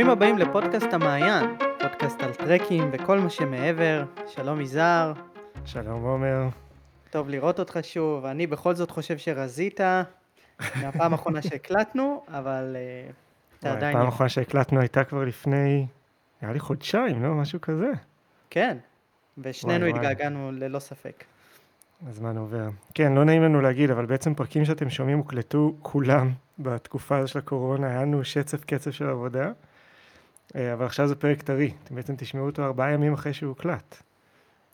ברוכים הבאים לפודקאסט המעיין, פודקאסט על טרקים וכל מה שמעבר. שלום יזהר, שלום עומר. טוב לראות אותך שוב. אני בכל זאת חושב שרזית מהפעם האחרונה שהקלטנו, אבל uh, אתה עדיין... הפעם האחרונה שהקלטנו הייתה כבר לפני, נראה לי חודשיים, לא? משהו כזה. כן, ושנינו. התגעגענו ללא ספק. הזמן עובר. כן, לא נעים לנו להגיד, אבל בעצם פרקים שאתם שומעים הוקלטו כולם בתקופה הזו של הקורונה, היה לנו שצף קצב של עבודה, אה, אבל עכשיו זה פרק טרי, אתם בעצם תשמעו אותו ארבעה ימים אחרי שהוא הוקלט.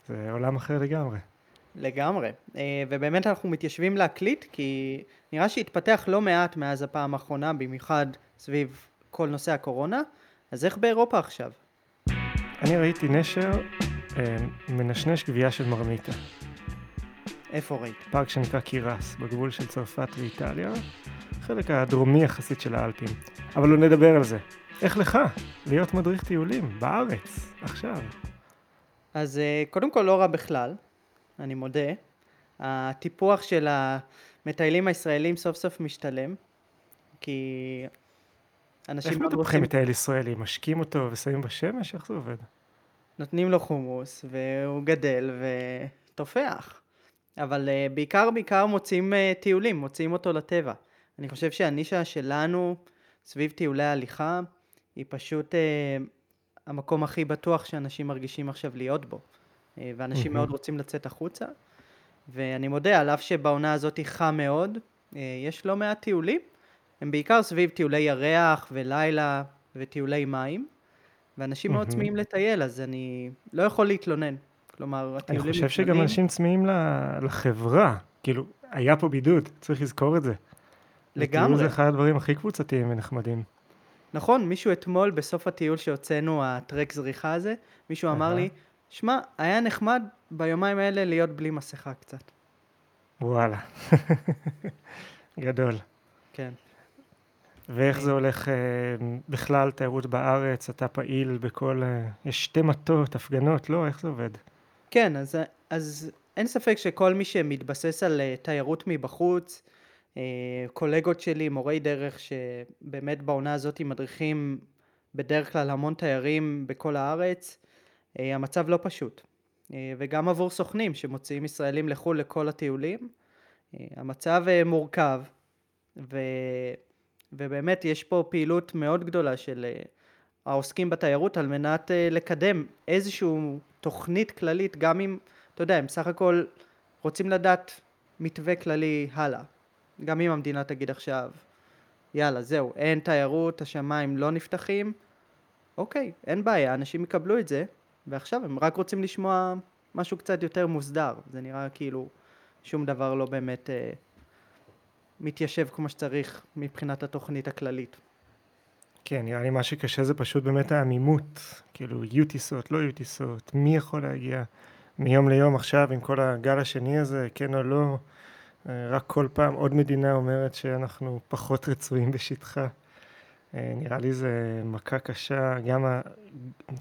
זה עולם אחר לגמרי. לגמרי. אה, ובאמת אנחנו מתיישבים להקליט, כי נראה שהתפתח לא מעט מאז הפעם האחרונה, במיוחד סביב כל נושא הקורונה. אז איך באירופה עכשיו? אני ראיתי נשר אה, מנשנש גבייה של מרמיתה. איפה ראית? פארק שנקרא קירס, בגבול של צרפת ואיטליה, חלק הדרומי יחסית של האלפים. אבל לא נדבר על זה. איך לך להיות מדריך טיולים בארץ, עכשיו? אז אה, קודם כל לא רע בכלל, אני מודה. הטיפוח של המטיילים הישראלים סוף סוף משתלם, כי אנשים איך מאוד מטפחים מטייל ישראלי? משקים אותו ושמים בשמש? איך זה עובד? נותנים לו חומוס, והוא גדל ותופח. אבל אה, בעיקר בעיקר מוצאים אה, טיולים, מוציאים אותו לטבע. אני חושב שהנישה שלנו סביב טיולי הליכה היא פשוט אה, המקום הכי בטוח שאנשים מרגישים עכשיו להיות בו. אה, ואנשים. מאוד רוצים לצאת החוצה. ואני מודה, על אף שבעונה הזאת חם מאוד, אה, יש לא מעט טיולים. הם בעיקר סביב טיולי ירח ולילה וטיולי מים. ואנשים מאוד. צמאים לטייל, אז אני לא יכול להתלונן. כלומר, אני הטיולים חושב שגם. אנשים צמאים לחברה. כאילו, היה פה בידוד, צריך לזכור את זה. לגמרי. זה אחד הדברים הכי קבוצתיים ונחמדים. נכון, מישהו אתמול בסוף הטיול שהוצאנו, הטרק זריחה הזה, מישהו אמר. לי, שמע, היה נחמד ביומיים האלה להיות בלי מסכה קצת. וואלה. גדול. כן. ואיך זה הולך אה, בכלל, תיירות בארץ, אתה פעיל בכל... אה, יש שתי מטות, הפגנות, לא? איך זה עובד? כן, אז, אז אין ספק שכל מי שמתבסס על אה, תיירות מבחוץ, קולגות שלי, מורי דרך, שבאמת בעונה הזאת מדריכים בדרך כלל המון תיירים בכל הארץ, אה, המצב לא פשוט. אה, וגם עבור סוכנים שמוציאים ישראלים לחו"ל לכל הטיולים, אה, המצב אה, מורכב, ו... ובאמת יש פה פעילות מאוד גדולה של אה, העוסקים בתיירות על מנת אה, לקדם איזושהי תוכנית כללית, גם אם, אתה יודע, הם סך הכל רוצים לדעת מתווה כללי הלאה. גם אם המדינה תגיד עכשיו, יאללה, זהו, אין תיירות, השמיים לא נפתחים, אוקיי, אין בעיה, אנשים יקבלו את זה, ועכשיו הם רק רוצים לשמוע משהו קצת יותר מוסדר. זה נראה כאילו שום דבר לא באמת אה, מתיישב כמו שצריך מבחינת התוכנית הכללית. כן, נראה לי מה שקשה זה פשוט באמת העמימות. כאילו, יהיו טיסות, לא יהיו טיסות, מי יכול להגיע מיום ליום עכשיו עם כל הגל השני הזה, כן או לא. אה, רק כל פעם עוד מדינה אומרת שאנחנו פחות רצויים בשטחה. אה, נראה לי זה מכה קשה, גם, ה...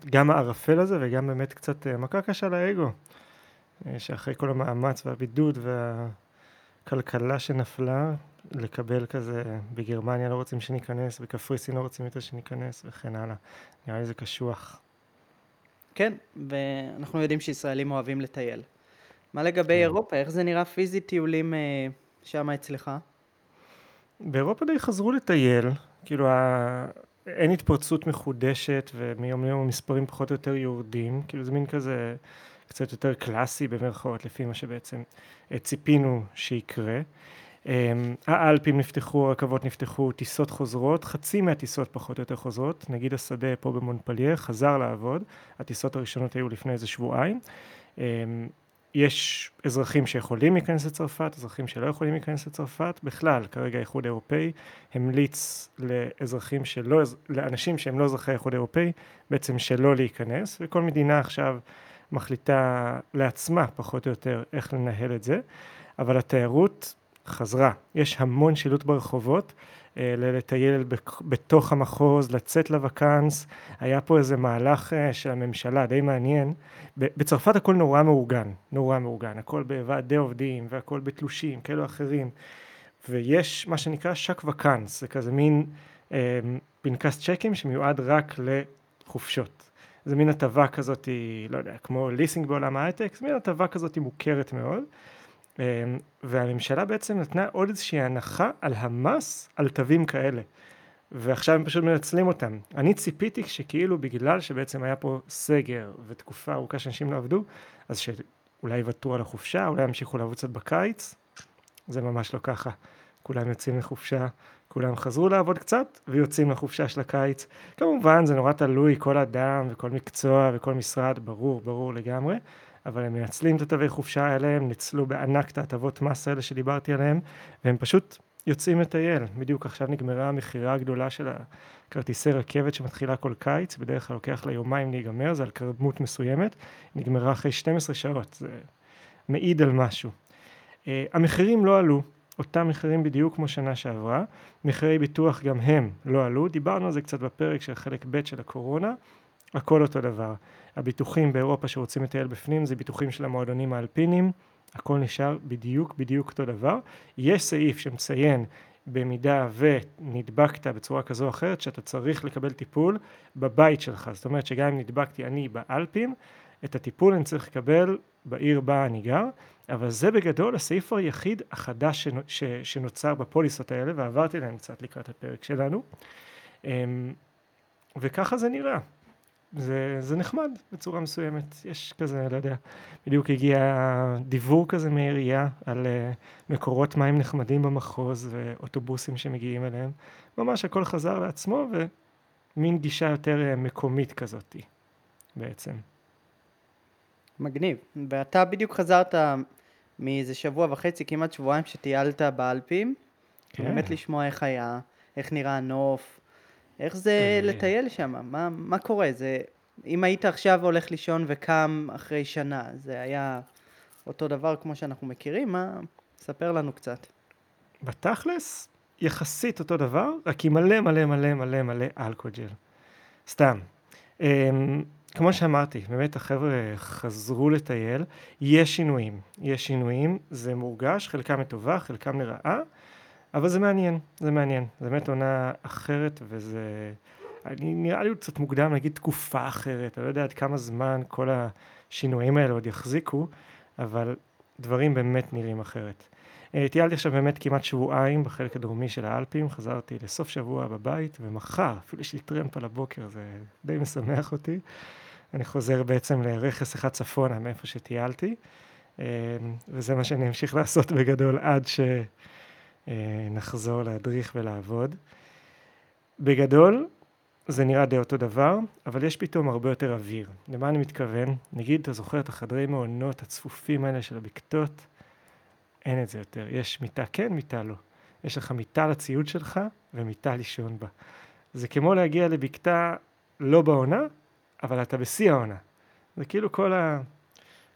גם הערפל הזה וגם באמת קצת אה, מכה קשה לאגו. שאחרי כל המאמץ והבידוד והכלכלה שנפלה, לקבל כזה, בגרמניה לא רוצים שניכנס, בקפריסין לא רוצים יותר שניכנס וכן הלאה. נראה לי זה קשוח. כן, ואנחנו יודעים שישראלים אוהבים לטייל. מה לגבי כן. אירופה? איך זה נראה פיזית טיולים אה, שם אצלך? באירופה די חזרו לטייל, כאילו ה... אין התפרצות מחודשת ומיום ליום המספרים פחות או יותר יורדים, כאילו זה מין כזה קצת יותר קלאסי במרכאות לפי מה שבעצם ציפינו שיקרה. אמ, האלפים נפתחו, הרכבות נפתחו, טיסות חוזרות, חצי מהטיסות פחות או יותר חוזרות, נגיד השדה פה במונפלייה חזר לעבוד, הטיסות הראשונות היו לפני איזה שבועיים. יש אזרחים שיכולים להיכנס לצרפת, אזרחים שלא יכולים להיכנס לצרפת, בכלל, כרגע האיחוד האירופאי המליץ לאזרחים שלא, לאנשים שהם לא אזרחי האיחוד האירופאי, בעצם שלא להיכנס, וכל מדינה עכשיו מחליטה לעצמה פחות או יותר איך לנהל את זה, אבל התיירות חזרה, יש המון שילוט ברחובות, לטייל בק- בתוך המחוז, לצאת לוואקנס, היה פה איזה מהלך אה, של הממשלה די מעניין, בצרפת הכל נורא מאורגן, נורא מאורגן, הכל בוועדי עובדים והכל בתלושים כאלו אחרים, ויש מה שנקרא שק וואקנס, זה כזה מין פנקס צ'קים שמיועד רק לחופשות. זה מין הטבה כזאת, לא יודע, כמו ליסינג בעולם ההייטק, זה מין הטבה כזאת מוכרת מאוד. והממשלה בעצם נתנה עוד איזושהי הנחה על המס על תווים כאלה. ועכשיו הם פשוט מנצלים אותם. אני ציפיתי שכאילו בגלל שבעצם היה פה סגר ותקופה ארוכה שאנשים לא עבדו, אז שאולי יוותרו על החופשה, אולי ימשיכו לעבוד קצת בקיץ. זה ממש לא ככה. כולם יוצאים לחופשה, כולם חזרו לעבוד קצת ויוצאים לחופשה של הקיץ. כמובן זה נורא תלוי כל אדם וכל מקצוע וכל משרד, ברור, ברור לגמרי, אבל הם מנצלים את התווי חופשה האלה, הם ניצלו בענק את ההטבות מס האלה שדיברתי עליהם, והם פשוט יוצאים לטייל. בדיוק עכשיו נגמרה המכירה הגדולה של הכרטיסי רכבת שמתחילה כל קיץ, בדרך כלל לוקח לה יומיים להיגמר, זה על כמות מסוימת, נגמרה אחרי 12 שעות, זה מעיד על משהו. Uh, המחירים לא עלו, אותם מחירים בדיוק כמו שנה שעברה, מחירי ביטוח גם הם לא עלו, דיברנו על זה קצת בפרק של חלק ב' של הקורונה, הכל אותו דבר. הביטוחים באירופה שרוצים לטייל בפנים זה ביטוחים של המועדונים האלפינים, הכל נשאר בדיוק בדיוק אותו דבר. יש סעיף שמציין במידה ונדבקת בצורה כזו או אחרת שאתה צריך לקבל טיפול בבית שלך, זאת אומרת שגם אם נדבקתי אני באלפים, את הטיפול אני צריך לקבל בעיר בה אני גר, אבל זה בגדול הסעיף היחיד החדש שנוצר בפוליסות האלה, ועברתי להם קצת לקראת הפרק שלנו, אמ, וככה זה נראה. זה, זה נחמד בצורה מסוימת, יש כזה, לא יודע, בדיוק הגיע דיוור כזה מעירייה על uh, מקורות מים נחמדים במחוז ואוטובוסים שמגיעים אליהם, ממש הכל חזר לעצמו ומין גישה יותר uh, מקומית כזאתי בעצם. מגניב, ואתה בדיוק חזרת מאיזה שבוע וחצי, כמעט שבועיים שטיילת באלפים, כן. באמת לשמוע איך היה, איך נראה הנוף, איך זה אה. לטייל שם? מה, מה קורה? זה, אם היית עכשיו הולך לישון וקם אחרי שנה, זה היה אותו דבר כמו שאנחנו מכירים? מה? ספר לנו קצת. בתכלס, יחסית אותו דבר, רק עם מלא מלא מלא מלא מלא אלכוג'ל. סתם. אמ, כמו שאמרתי, באמת החבר'ה חזרו לטייל, יש שינויים, יש שינויים, זה מורגש, חלקם לטובה, חלקם לרעה, אבל זה מעניין, זה מעניין, זה באמת עונה אחרת וזה, אני, נראה לי קצת מוקדם להגיד תקופה אחרת, אני לא יודע עד כמה זמן כל השינויים האלה עוד יחזיקו, אבל דברים באמת נראים אחרת. אה, טיילתי עכשיו באמת כמעט שבועיים בחלק הדרומי של האלפים, חזרתי לסוף שבוע בבית, ומחר, אפילו יש לי טרמפ על הבוקר, זה די משמח אותי. אני חוזר בעצם לרכס אחד צפונה מאיפה שטיילתי, אה, וזה מה שאני אמשיך לעשות בגדול עד ש... אה, נחזור להדריך ולעבוד. בגדול, זה נראה די אותו דבר, אבל יש פתאום הרבה יותר אוויר. למה אני מתכוון? נגיד, אתה זוכר את החדרי מעונות הצפופים האלה של הבקתות? אין את זה יותר. יש מיטה כן, מיטה לא. יש לך מיטה לציוד שלך ומיטה לישון בה. זה כמו להגיע לבקתה לא בעונה, אבל אתה בשיא העונה. זה כאילו כל ה...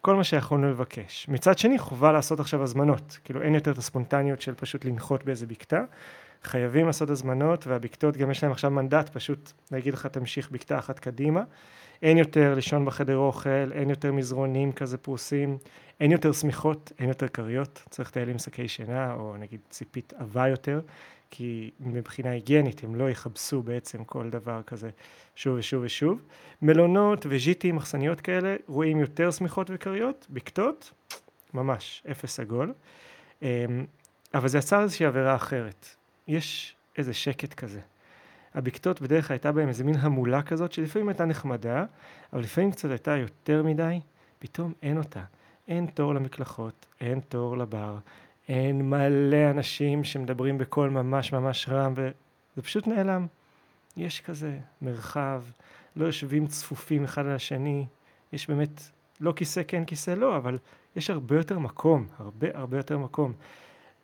כל מה שיכולנו לבקש. מצד שני, חובה לעשות עכשיו הזמנות. כאילו, אין יותר את הספונטניות של פשוט לנחות באיזה בקתה. חייבים לעשות הזמנות, והבקתות גם יש להם עכשיו מנדט פשוט להגיד לך תמשיך בקתה אחת קדימה. אין יותר לישון בחדר אוכל, אין יותר מזרונים כזה פרוסים, אין יותר שמיכות, אין יותר כריות, צריך לטייל עם שקי שינה, או נגיד ציפית עבה יותר, כי מבחינה היגיינית הם לא יכבסו בעצם כל דבר כזה שוב ושוב ושוב. מלונות וג'יטים, מחסניות כאלה, רואים יותר שמיכות וכריות, בקתות, ממש אפס עגול. אמ, אבל זה יצר איזושהי עבירה אחרת. יש איזה שקט כזה. הבקתות בדרך כלל הייתה בהם איזה מין המולה כזאת, שלפעמים הייתה נחמדה, אבל לפעמים קצת הייתה יותר מדי, פתאום אין אותה. אין תור למקלחות, אין תור לבר, אין מלא אנשים שמדברים בקול ממש ממש רם, וזה פשוט נעלם. יש כזה מרחב, לא יושבים צפופים אחד על השני, יש באמת, לא כיסא כן, כיסא לא, אבל יש הרבה יותר מקום, הרבה הרבה יותר מקום.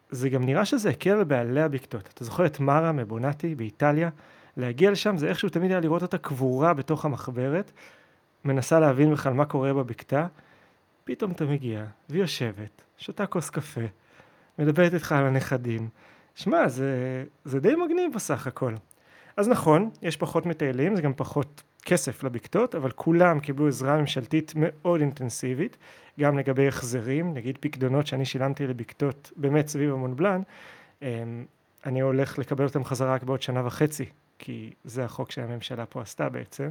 זה גם נראה שזה הקל על בעלי הבקתות. אתה זוכר את מרה מבונטי באיטליה? להגיע לשם זה איכשהו תמיד היה לראות אותה קבורה בתוך המחברת, מנסה להבין בכלל מה קורה בבקתה, פתאום אתה מגיע, והיא יושבת, שותה כוס קפה, מדברת איתך על הנכדים. שמע, זה, זה די מגניב בסך הכל. אז נכון, יש פחות מטיילים, זה גם פחות כסף לבקתות, אבל כולם קיבלו עזרה ממשלתית מאוד אינטנסיבית, גם לגבי החזרים, נגיד פקדונות שאני שילמתי לבקתות באמת סביב המונבלן, אמ, אני הולך לקבל אותם חזרה רק בעוד שנה וחצי כי זה החוק שהממשלה פה עשתה בעצם,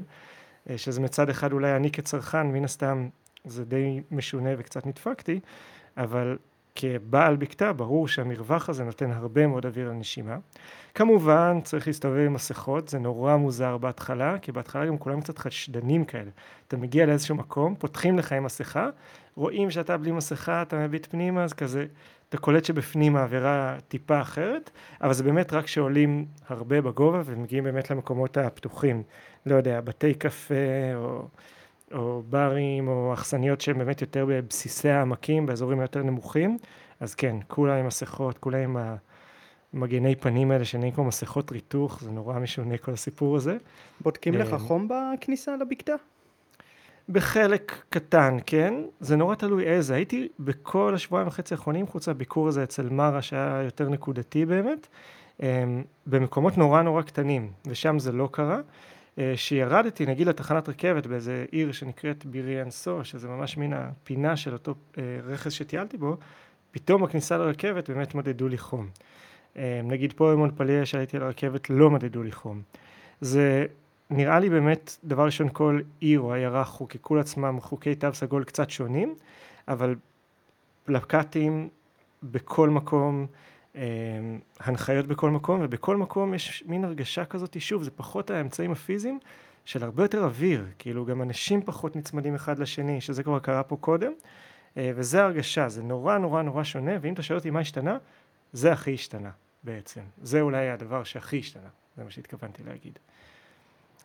אה, שזה מצד אחד אולי אני כצרכן, מן הסתם זה די משונה וקצת נדפקתי, אבל כבעל בקתה ברור שהמרווח הזה נותן הרבה מאוד אוויר לנשימה. כמובן צריך להסתובב עם מסכות, זה נורא מוזר בהתחלה, כי בהתחלה גם כולם קצת חשדנים כאלה. אתה מגיע לאיזשהו מקום, פותחים לך עם מסכה, רואים שאתה בלי מסכה, אתה מביט פנימה, אז כזה, אתה קולט שבפנים האווירה טיפה אחרת, אבל זה באמת רק שעולים הרבה בגובה ומגיעים באמת למקומות הפתוחים. לא יודע, בתי קפה או... או ברים או אכסניות שהן באמת יותר בבסיסי העמקים, באזורים היותר נמוכים, אז כן, כולה עם מסכות, כולה עם המגני פנים האלה שנהיים כמו מסכות ריתוך, זה נורא משונה כל הסיפור הזה. בודקים לך חום בכניסה לבקתה? בחלק קטן, כן, זה נורא תלוי איזה. הייתי בכל השבועיים וחצי האחרונים, חוץ מהביקור הזה אצל מרה שהיה יותר נקודתי באמת, במקומות נורא נורא קטנים, ושם זה לא קרה. אה, שירדתי נגיד לתחנת רכבת באיזה עיר שנקראת ביריאנסו, שזה ממש מן הפינה של אותו אה, רכס שטיילתי בו, פתאום בכניסה לרכבת באמת מדדו לי חום. אה, נגיד פה במונפליה שהייתי על הרכבת לא מדדו לי חום. זה נראה לי באמת דבר ראשון כל עיר או עיירה חוקקו לעצמם חוקי תו סגול קצת שונים, אבל פלקטים בכל מקום, הנחיות בכל מקום, ובכל מקום יש מין הרגשה כזאת, שוב, זה פחות האמצעים הפיזיים של הרבה יותר אוויר, כאילו גם אנשים פחות נצמדים אחד לשני, שזה כבר קרה פה קודם, אה, וזה הרגשה, זה נורא נורא נורא שונה, ואם אתה שואל אותי מה השתנה, זה הכי השתנה בעצם, זה אולי הדבר שהכי השתנה, זה מה שהתכוונתי להגיד.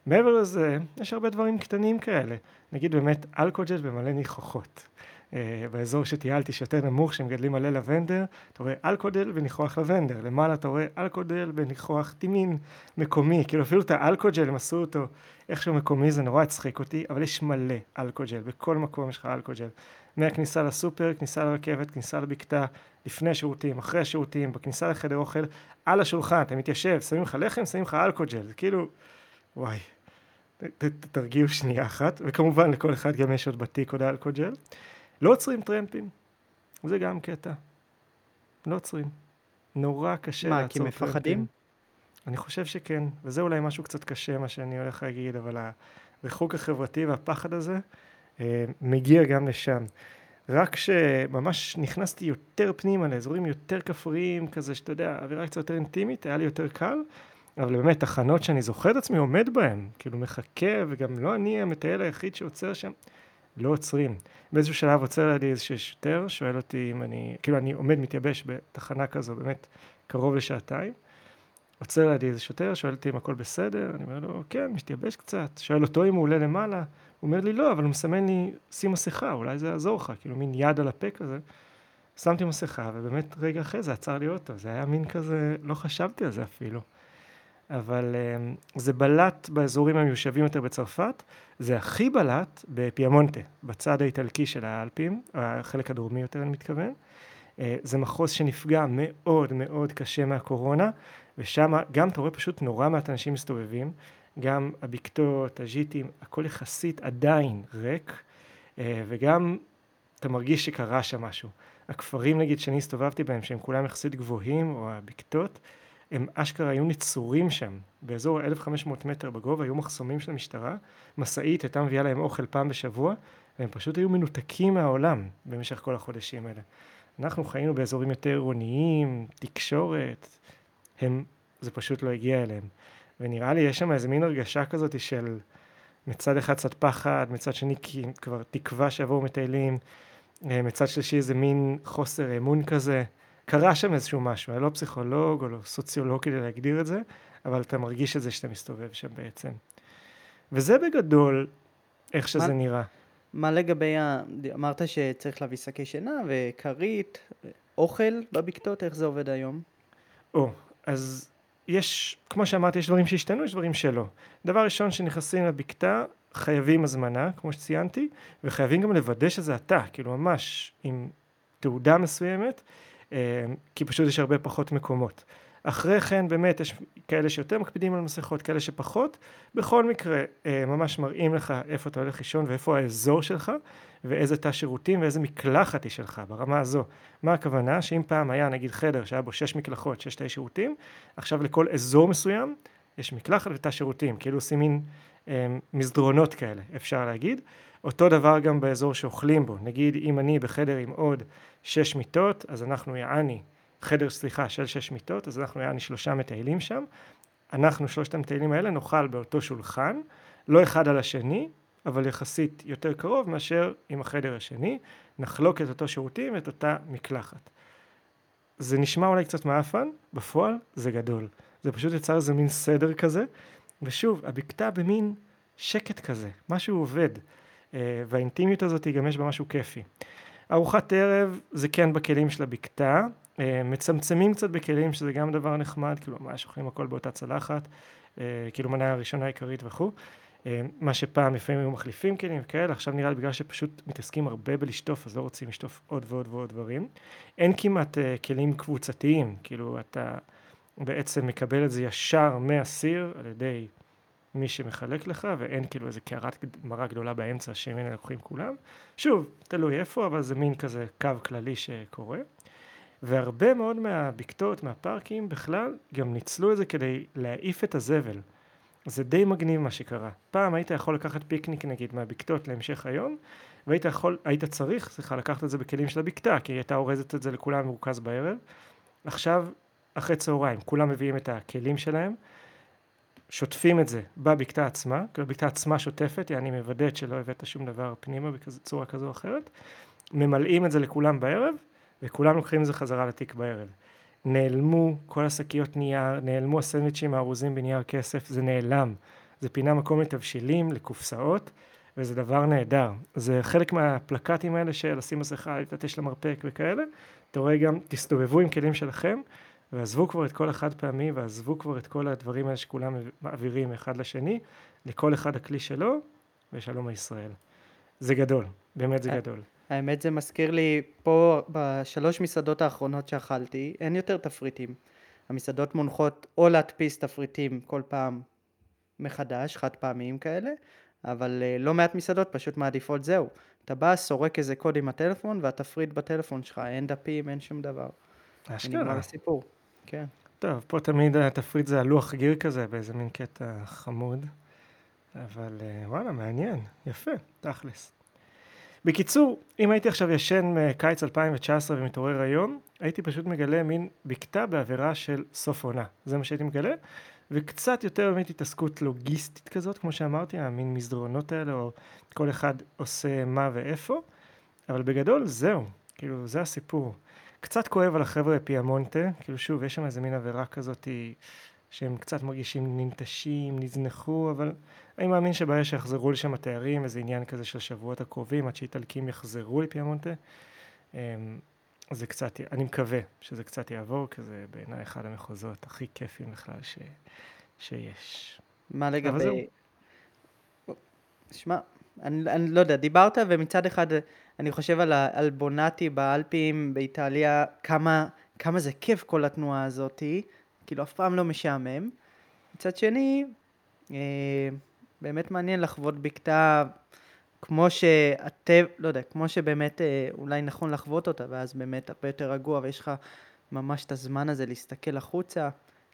מעבר לזה, יש הרבה דברים קטנים כאלה, נגיד באמת אלכוג'ל במלא ניחוחות. אה, באזור שטיילתי שיותר נמוך שמגדלים מלא לבנדר, אתה רואה אלכודל וניחוח לבנדר, למעלה אתה רואה אלכודל וניחוח טימין מקומי, כאילו אפילו את האלכוג'ל הם עשו אותו איכשהו מקומי, זה נורא הצחיק אותי, אבל יש מלא אלכוג'ל, בכל מקום יש לך אלכוג'ל, מהכניסה לסופר, כניסה לרכבת, כניסה לבקתה, לפני שירותים, אחרי השירותים, בכניסה לחדר אוכל, על השולחן, אתה מתיישב, שמים לך לחם, שמים לך אלכוג'ל, זה כאילו, וואי, תרגיעו שנייה אחת, וכמובן לכל אחד גם יש עוד בתיק עוד אלכוג'ל. לא עוצרים טרמפים, זה גם קטע. לא עוצרים. נורא קשה מה, כי מפחדים? אני חושב שכן, וזה אולי משהו קצת קשה מה שאני הולך להגיד, אבל הריחוק החברתי והפחד הזה אה, מגיע גם לשם. רק שממש נכנסתי יותר פנימה לאזורים יותר כפריים, כזה שאתה יודע, אווירה קצת יותר אינטימית, היה לי יותר קל, אבל באמת תחנות שאני זוכר את עצמי עומד בהן, כאילו מחכה, וגם לא אני המטייל היחיד שעוצר שם. לא עוצרים. באיזשהו שלב עוצר לידי איזשהו שוטר, שואל אותי אם אני, כאילו אני עומד מתייבש בתחנה כזו באמת קרוב לשעתיים, עוצר לידי איזה שוטר, שואל אותי אם הכל בסדר, אני אומר לו כן, מתייבש קצת, שואל אותו אם הוא עולה למעלה, הוא אומר לי לא, אבל הוא מסמן לי שים מסכה, אולי זה יעזור לך, כאילו מין יד על הפה כזה. שמתי מסכה, ובאמת רגע אחרי זה עצר לי אוטו, זה היה מין כזה, לא חשבתי על זה אפילו. אבל אמ, זה בלט באזורים המיושבים יותר בצרפת, זה הכי בלט בפיאמונטה, בצד האיטלקי של האלפים, החלק הדרומי יותר אני מתכוון. אה, זה מחוז שנפגע מאוד מאוד קשה מהקורונה, ושם גם אתה רואה פשוט נורא מעט אנשים מסתובבים, גם הבקתות, הג'יטים, הכל יחסית עדיין ריק, אה, וגם אתה מרגיש שקרה שם משהו. הכפרים נגיד שאני הסתובבתי בהם, שהם כולם יחסית גבוהים, או הבקתות, הם אשכרה היו נצורים שם, באזור 1500 מטר בגובה, היו מחסומים של המשטרה, משאית הייתה מביאה להם אוכל פעם בשבוע, והם פשוט היו מנותקים מהעולם במשך כל החודשים האלה. אנחנו חיינו באזורים יותר עירוניים, תקשורת, הם, זה פשוט לא הגיע אליהם. ונראה לי יש שם איזה מין הרגשה כזאת של מצד אחד קצת פחד, מצד שני כבר תקווה שיבואו מטיילים, אה, מצד שלישי איזה מין חוסר אמון כזה. קרה שם איזשהו משהו, אני לא פסיכולוג או לא סוציולוג כדי להגדיר את זה, אבל אתה מרגיש את זה שאתה מסתובב שם בעצם. וזה בגדול איך שזה מה, נראה. מה לגבי, ה... אמרת שצריך להביא שקי שינה וכרית, אוכל בבקתות, איך זה עובד היום? או, אז יש, כמו שאמרתי, יש דברים שהשתנו, יש דברים שלא. דבר ראשון, שנכנסים לבקתה, חייבים הזמנה, כמו שציינתי, וחייבים גם לוודא שזה אתה, כאילו ממש עם תעודה מסוימת, כי פשוט יש הרבה פחות מקומות. אחרי כן באמת יש כאלה שיותר מקפידים על מסכות, כאלה שפחות, בכל מקרה אה, ממש מראים לך איפה אתה הולך לישון ואיפה האזור שלך ואיזה תא שירותים ואיזה מקלחת היא שלך ברמה הזו. מה הכוונה? שאם פעם היה נגיד חדר שהיה בו שש מקלחות, שש תאי שירותים, עכשיו לכל אזור מסוים יש מקלחת ותא שירותים, כאילו עושים מין אה, מסדרונות כאלה, אפשר להגיד. אותו דבר גם באזור שאוכלים בו, נגיד אם אני בחדר עם עוד שש מיטות, אז אנחנו יעני, חדר סליחה של שש מיטות, אז אנחנו יעני שלושה מטיילים שם, אנחנו שלושת המטיילים האלה נאכל באותו שולחן, לא אחד על השני, אבל יחסית יותר קרוב מאשר עם החדר השני, נחלוק את אותו שירותים ואת אותה מקלחת. זה נשמע אולי קצת מעפן, בפועל זה גדול. זה פשוט יצר איזה מין סדר כזה, ושוב, הבקתה במין שקט כזה, משהו עובד, והאינטימיות הזאת גם יש בה משהו כיפי. ארוחת ערב זה כן בכלים של הבקתה, אה, מצמצמים קצת בכלים שזה גם דבר נחמד, כאילו ממש אוכלים הכל באותה צלחת, אה, כאילו מנה הראשונה העיקרית וכו'. מה שפעם לפעמים היו מחליפים כלים וכאלה, עכשיו נראה לי בגלל שפשוט מתעסקים הרבה בלשטוף, אז לא רוצים לשטוף עוד ועוד ועוד דברים. אין כמעט כלים קבוצתיים, כאילו אתה בעצם מקבל את זה ישר מהסיר על ידי מי שמחלק לך, ואין כאילו איזה קערת מרה גדולה באמצע שממנה לקוחים כולם. שוב, תלוי איפה, אבל זה מין כזה קו כללי שקורה. והרבה מאוד מהבקתות, מהפארקים בכלל, גם ניצלו את זה כדי להעיף את הזבל. זה די מגניב מה שקרה. פעם היית יכול לקחת פיקניק נגיד מהבקתות להמשך היום, והיית יכול, היית צריך, סליחה, לקחת את זה בכלים של הבקתה, כי היא הייתה אורזת את זה לכולם מרוכז בערב. עכשיו, אחרי צהריים, כולם מביאים את הכלים שלהם, שוטפים את זה בבקתה עצמה, כי הבקתה עצמה שוטפת, יעני מוודאת שלא הבאת שום דבר פנימה בצורה כזו או אחרת, ממלאים את זה לכולם בערב, וכולם לוקחים את זה חזרה לתיק בערב. נעלמו כל השקיות נייר, נעלמו הסנדוויצ'ים הארוזים בנייר כסף, זה נעלם. זה פינה מקום לתבשילים, לקופסאות, וזה דבר נהדר. זה חלק מהפלקטים האלה של לשים מסכה, להתעטש למרפק וכאלה. אתה רואה גם, תסתובבו עם כלים שלכם, ועזבו כבר את כל החד פעמי, ועזבו כבר את כל הדברים האלה שכולם מעבירים אחד לשני, לכל אחד הכלי שלו, ושלום הישראל. זה גדול, באמת זה גדול. האמת זה מזכיר לי, פה בשלוש מסעדות האחרונות שאכלתי, אין יותר תפריטים. המסעדות מונחות או להדפיס תפריטים כל פעם מחדש, חד פעמיים כאלה, אבל אה, לא מעט מסעדות פשוט מעדיפות זהו. אתה בא, סורק איזה קוד עם הטלפון והתפריט בטלפון שלך, אין דפים, אין שום דבר. אשכרה. נגמר הסיפור. כן. טוב, פה תמיד התפריט זה הלוח גיר כזה, באיזה מין קטע חמוד. אבל אה, וואלה, מעניין, יפה, תכלס. בקיצור, אם הייתי עכשיו ישן מקיץ 2019 ומתעורר היום, הייתי פשוט מגלה מין בקתה בעבירה של סוף עונה. זה מה שהייתי מגלה, וקצת יותר באמת התעסקות לוגיסטית כזאת, כמו שאמרתי, המין מסדרונות האלה, או כל אחד עושה מה ואיפה, אבל בגדול זהו, כאילו זה הסיפור. קצת כואב על החבר'ה בפיאמונטה, כאילו שוב, יש שם איזה מין עבירה כזאת שהם קצת מרגישים ננטשים, נזנחו, אבל אני מאמין שבעיה שיחזרו לשם התיירים, איזה עניין כזה של שבועות הקרובים, עד שאיטלקים יחזרו לפיאמונטה. אמ, זה קצת, אני מקווה שזה קצת יעבור, כי זה בעיניי אחד המחוזות הכי כיפים בכלל ש, שיש. מה לגבי... שמע, אני, אני לא יודע, דיברת ומצד אחד אני חושב על, על בונטי באלפים באיטליה, כמה, כמה זה כיף כל התנועה הזאתי, כאילו אף פעם לא משעמם. מצד שני, אה, באמת מעניין לחוות בקתה כמו שהטבע, לא יודע, כמו שבאמת אה, אולי נכון לחוות אותה, ואז באמת הרבה יותר רגוע, ויש לך ממש את הזמן הזה להסתכל החוצה,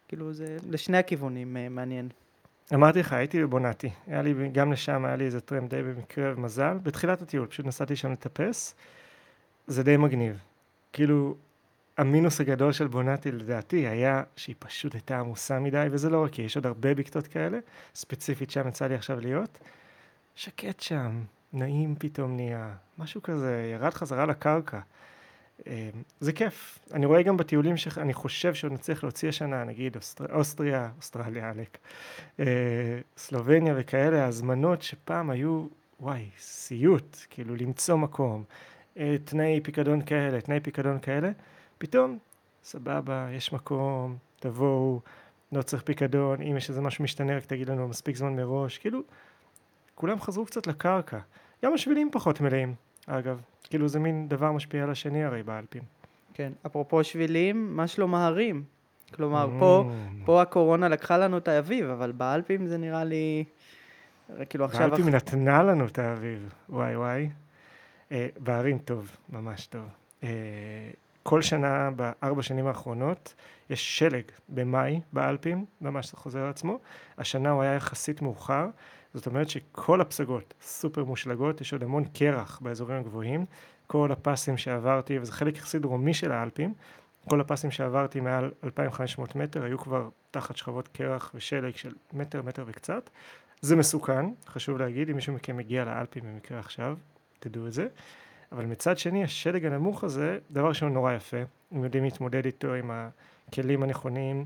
כאילו זה לשני הכיוונים אה, מעניין. אמרתי לך, הייתי בבונטי, היה לי, גם לשם היה לי איזה טרם די במקרה ומזל, בתחילת הטיול, פשוט נסעתי שם לטפס, זה די מגניב. כאילו, המינוס הגדול של בונטי לדעתי היה שהיא פשוט הייתה עמוסה מדי, וזה לא רק כי יש עוד הרבה בקתות כאלה, ספציפית שם יצא לי עכשיו להיות. שקט שם, נעים פתאום נהיה, משהו כזה, ירד חזרה לקרקע. אה, זה כיף. אני רואה גם בטיולים שאני חושב שעוד נצליח להוציא השנה, נגיד אוסטר... אוסטריה, אוסטרליה, עלק, אה, סלובניה וכאלה, הזמנות שפעם היו, וואי, סיוט, כאילו למצוא מקום, אה, תנאי פיקדון כאלה, תנאי פיקדון כאלה, פתאום, סבבה, יש מקום, תבואו, לא צריך פיקדון, אם יש איזה משהו משתנה רק תגיד לנו מספיק זמן מראש, כאילו, כולם חזרו קצת לקרקע. גם השבילים פחות מלאים, אגב. כאילו זה מין דבר משפיע על השני הרי באלפים. כן, אפרופו שבילים, מה שלום ההרים? כלומר, mm. פה, פה הקורונה לקחה לנו את האביב, אבל באלפים זה נראה לי... כאילו עכשיו... באלפים אח... נתנה לנו את האביב, וואי וואי. אה, בהרים טוב, ממש טוב. אה, כל שנה בארבע שנים האחרונות יש שלג במאי באלפים, ממש זה חוזר על עצמו. השנה הוא היה יחסית מאוחר, זאת אומרת שכל הפסגות סופר מושלגות, יש עוד המון קרח באזורים הגבוהים. כל הפסים שעברתי, וזה חלק יחסית דרומי של האלפים, כל הפסים שעברתי מעל 2,500 מטר היו כבר תחת שכבות קרח ושלג של מטר, מטר וקצת. זה מסוכן, חשוב להגיד, אם מישהו מכם מגיע לאלפים במקרה עכשיו, תדעו את זה. אבל מצד שני, השלג הנמוך הזה, דבר ראשון נורא יפה, אם יודעים להתמודד איתו עם הכלים הנכונים,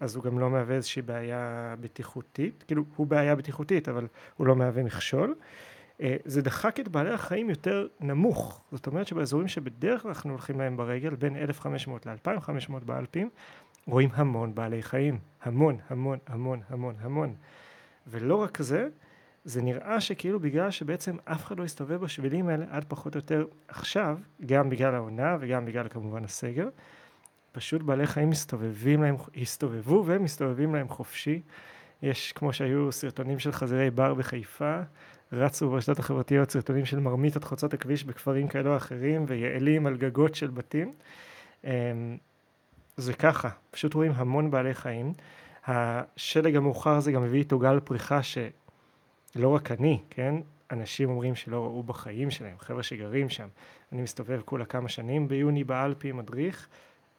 אז הוא גם לא מהווה איזושהי בעיה בטיחותית, כאילו הוא בעיה בטיחותית, אבל הוא לא מהווה מכשול. אה, זה דחק את בעלי החיים יותר נמוך, זאת אומרת שבאזורים שבדרך כלל אנחנו הולכים להם ברגל, בין 1,500 ל-2,500 באלפים, רואים המון בעלי חיים, המון, המון, המון, המון, המון. ולא רק זה, זה נראה שכאילו בגלל שבעצם אף אחד לא הסתובב בשבילים האלה עד פחות או יותר עכשיו, גם בגלל העונה וגם בגלל כמובן הסגר, פשוט בעלי חיים מסתובבים להם, הסתובבו ומסתובבים להם חופשי. יש כמו שהיו סרטונים של חזירי בר בחיפה, רצו ברשתות החברתיות סרטונים של מרמיתות חוצות הכביש בכפרים כאלו או אחרים ויעלים על גגות של בתים. אמ, זה ככה, פשוט רואים המון בעלי חיים. השלג המאוחר הזה גם מביא איתו גל פריחה שלא רק אני, כן? אנשים אומרים שלא ראו בחיים שלהם, חבר'ה שגרים שם. אני מסתובב כולה כמה שנים ביוני באלפי מדריך,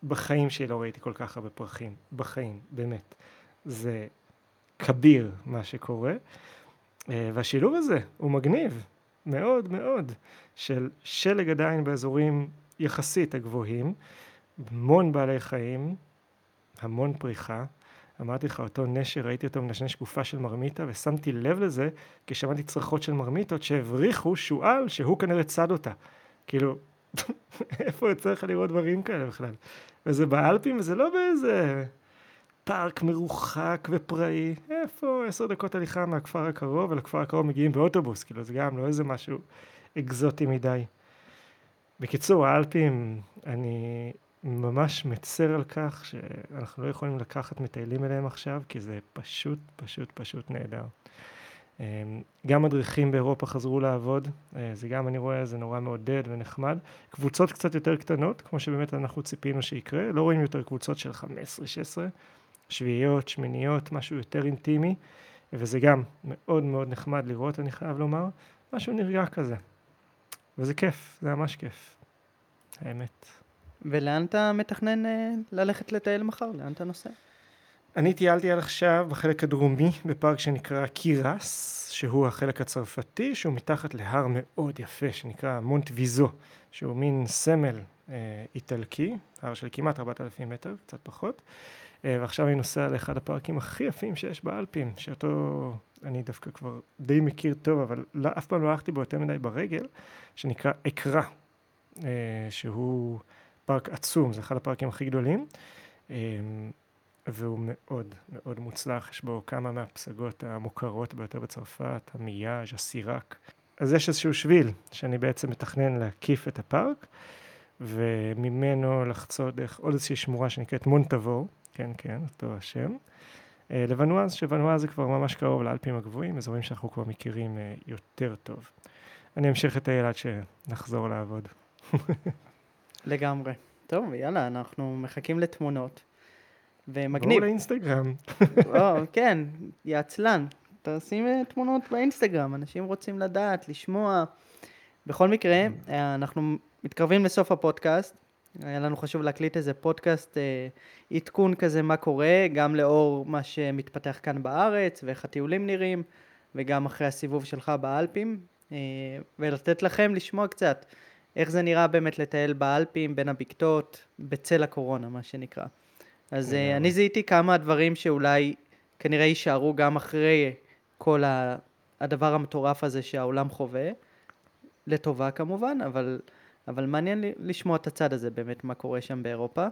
בחיים שלי לא ראיתי כל כך הרבה פרחים, בחיים, באמת. זה כביר מה שקורה. אה, והשילוב הזה הוא מגניב מאוד מאוד של שלג עדיין באזורים יחסית הגבוהים, המון בעלי חיים, המון פריחה. אמרתי לך, אותו נשר, ראיתי אותו מנשנש גופה של מרמיתה, ושמתי לב לזה כשמעתי צרחות של מרמיתות שהבריחו שועל שהוא כנראה צד אותה. כאילו, איפה יוצא לך לראות דברים כאלה בכלל? וזה באלפים, וזה לא באיזה פארק מרוחק ופראי, איפה עשר דקות הליכה מהכפר הקרוב, ולכפר הקרוב מגיעים באוטובוס, כאילו זה גם לא איזה משהו אקזוטי מדי. בקיצור, האלפים, אני ממש מצר על כך שאנחנו לא יכולים לקחת מטיילים אליהם עכשיו, כי זה פשוט, פשוט, פשוט נהדר. אמ, גם מדריכים באירופה חזרו לעבוד, אה, זה גם אני רואה, זה נורא מעודד ונחמד. קבוצות קצת יותר קטנות, כמו שבאמת אנחנו ציפינו שיקרה, לא רואים יותר קבוצות של 15-16, שביעיות, שמיניות, משהו יותר אינטימי, וזה גם מאוד מאוד נחמד לראות, אני חייב לומר, משהו נרגע כזה. וזה כיף, זה ממש כיף, האמת. ולאן אתה מתכנן אה, ללכת לטייל מחר? לאן אתה נוסע? אני טיילתי עד עכשיו בחלק הדרומי בפארק שנקרא קירס, שהוא החלק הצרפתי, שהוא מתחת להר מאוד יפה שנקרא מונט ויזו, שהוא מין סמל אה, איטלקי, הר של כמעט 4,000 מטר, קצת פחות. אה, ועכשיו אני נוסע לאחד הפארקים הכי יפים שיש באלפים, שאותו אני דווקא כבר די מכיר טוב, אבל לא, אף פעם לא הלכתי בו יותר מדי ברגל, שנקרא אקרא, אה, שהוא פארק עצום, זה אחד הפארקים הכי גדולים, אה, והוא מאוד מאוד מוצלח, יש בו כמה מהפסגות המוכרות ביותר בצרפת, המייאז', הסיראק. אז יש איזשהו שביל שאני בעצם מתכנן להקיף את הפארק, וממנו לחצות דרך עוד איזושהי שמורה שנקראת מונטבור, כן, כן, אותו השם. אה, לוונואז, שוונואז זה כבר ממש קרוב לאלפים הגבוהים, אזורים שאנחנו כבר מכירים אה, יותר טוב. אני אמשיך את הילד שנחזור לעבוד. לגמרי. טוב, יאללה, אנחנו מחכים לתמונות. ומגניב. בואו לאינסטגרם. או, כן, יא עצלן. תשים אה, תמונות באינסטגרם, אנשים רוצים לדעת, לשמוע. בכל מקרה, אנחנו מתקרבים לסוף הפודקאסט. היה לנו חשוב להקליט איזה פודקאסט, אה, עדכון כזה מה קורה, גם לאור מה שמתפתח כאן בארץ, ואיך הטיולים נראים, וגם אחרי הסיבוב שלך באלפים, אה, ולתת לכם לשמוע קצת איך זה נראה באמת לטייל באלפים, בין הבקתות, בצל הקורונה, מה שנקרא. אז אה, אני זיהיתי כמה דברים שאולי כנראה יישארו גם אחרי כל הדבר המטורף הזה שהעולם חווה, לטובה כמובן, אבל... אבל מעניין לי לשמוע את הצד הזה באמת, מה קורה שם באירופה.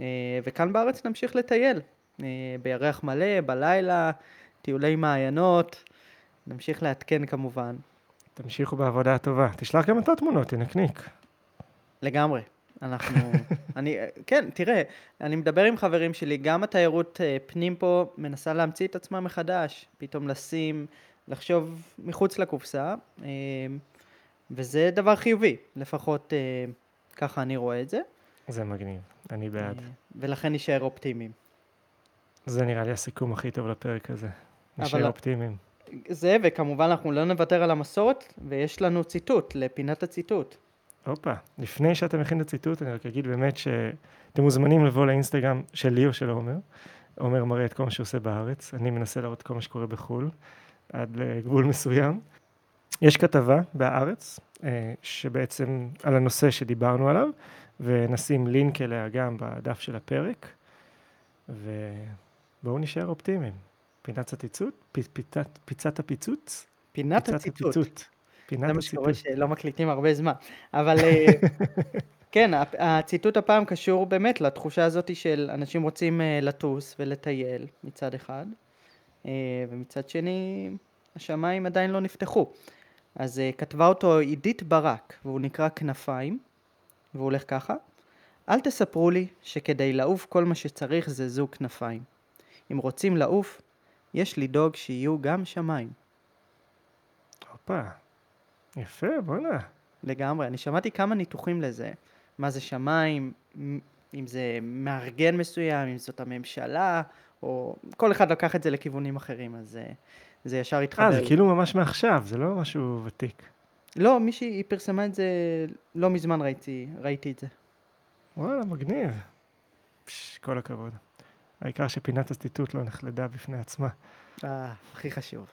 אה, וכאן בארץ נמשיך לטייל, אה, בירח מלא, בלילה, טיולי מעיינות, נמשיך לעדכן כמובן. תמשיכו בעבודה הטובה. תשלח גם אתה תמונות, תנקניק. לגמרי. אנחנו, אני, כן, תראה, אני מדבר עם חברים שלי, גם התיירות אה, פנים פה מנסה להמציא את עצמה מחדש, פתאום לשים, לחשוב מחוץ לקופסה. וזה דבר חיובי, לפחות אה, ככה אני רואה את זה. זה מגניב, אני בעד. אה, ולכן נשאר אופטימיים. זה נראה לי הסיכום הכי טוב לפרק הזה. אבל- נשאר אופטימיים. זה, וכמובן אנחנו לא נוותר על המסורת, ויש לנו ציטוט, לפינת הציטוט. הופה, לפני שאתה מכין את הציטוט, אני רק אגיד באמת שאתם מוזמנים לבוא לאינסטגרם שלי או של עומר. עומר מראה את כל מה שהוא עושה בארץ, אני מנסה להראות כל מה שקורה בחו"ל, עד לגבול מסוים. יש כתבה בהארץ, אה, שבעצם על הנושא שדיברנו עליו, ונשים לינק אליה גם בדף של הפרק, ובואו נשאר אופטימיים. פינת הציטוט? פיצת הפיצוץ? פינת פיצת הציטוט. הציטוט. זה פינת מה שקורה. שלא מקליטים הרבה זמן. אבל אה, כן, הציטוט הפעם קשור באמת לתחושה הזאת של אנשים רוצים אה, לטוס ולטייל מצד אחד, אה, ומצד שני השמיים עדיין לא נפתחו. אז כתבה אותו עידית ברק, והוא נקרא כנפיים, והוא הולך ככה: אל תספרו לי שכדי לעוף כל מה שצריך זה זוג כנפיים. אם רוצים לעוף, יש לדאוג שיהיו גם שמיים. הופה, יפה, בואנה. לגמרי, אני שמעתי כמה ניתוחים לזה, מה זה שמיים, אם זה מארגן מסוים, אם זאת הממשלה, או כל אחד לקח את זה לכיוונים אחרים, אז אה, זה ישר התחבר. אה, זה. כאילו ממש מעכשיו, זה לא משהו ותיק. לא, מישהי, פרסמה את זה, לא מזמן ראיתי, ראיתי את זה. וואלה, מגניב. פש, כל הכבוד. העיקר שפינת הציטוט לא נחלדה בפני עצמה. אה, הכי חשוב.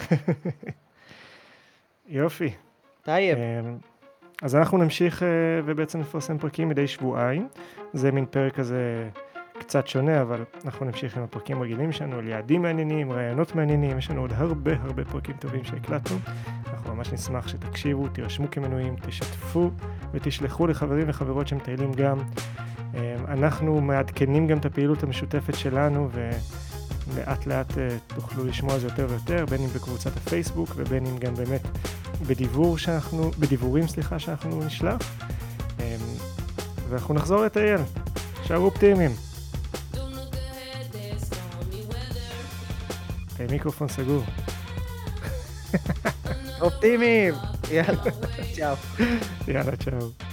יופי. טייב, אמ, אז אנחנו נמשיך אה, ובעצם נפרסם פרקים מדי שבועיים. זה מין פרק כזה קצת שונה, אבל אנחנו נמשיך עם הפרקים הרגילים שלנו, על יעדים מעניינים, רעיונות מעניינים, יש לנו עוד הרבה הרבה פרקים טובים שהקלטנו. אנחנו ממש נשמח שתקשיבו, תירשמו כמנויים, תשתפו ותשלחו לחברים וחברות שמטיילים גם. אמ, אנחנו מעדכנים גם את הפעילות המשותפת שלנו, ולאט לאט אה, תוכלו לשמוע על זה יותר ויותר, בין אם בקבוצת הפייסבוק ובין אם גם באמת בדיבור שאנחנו, בדיבורים סליחה שאנחנו נשלח אמ, ואנחנו נחזור לטייל, שערו אופטימיים. אה, מיקרופון סגור, אופטימיים! יאללה, צ'או. יאללה צ'או.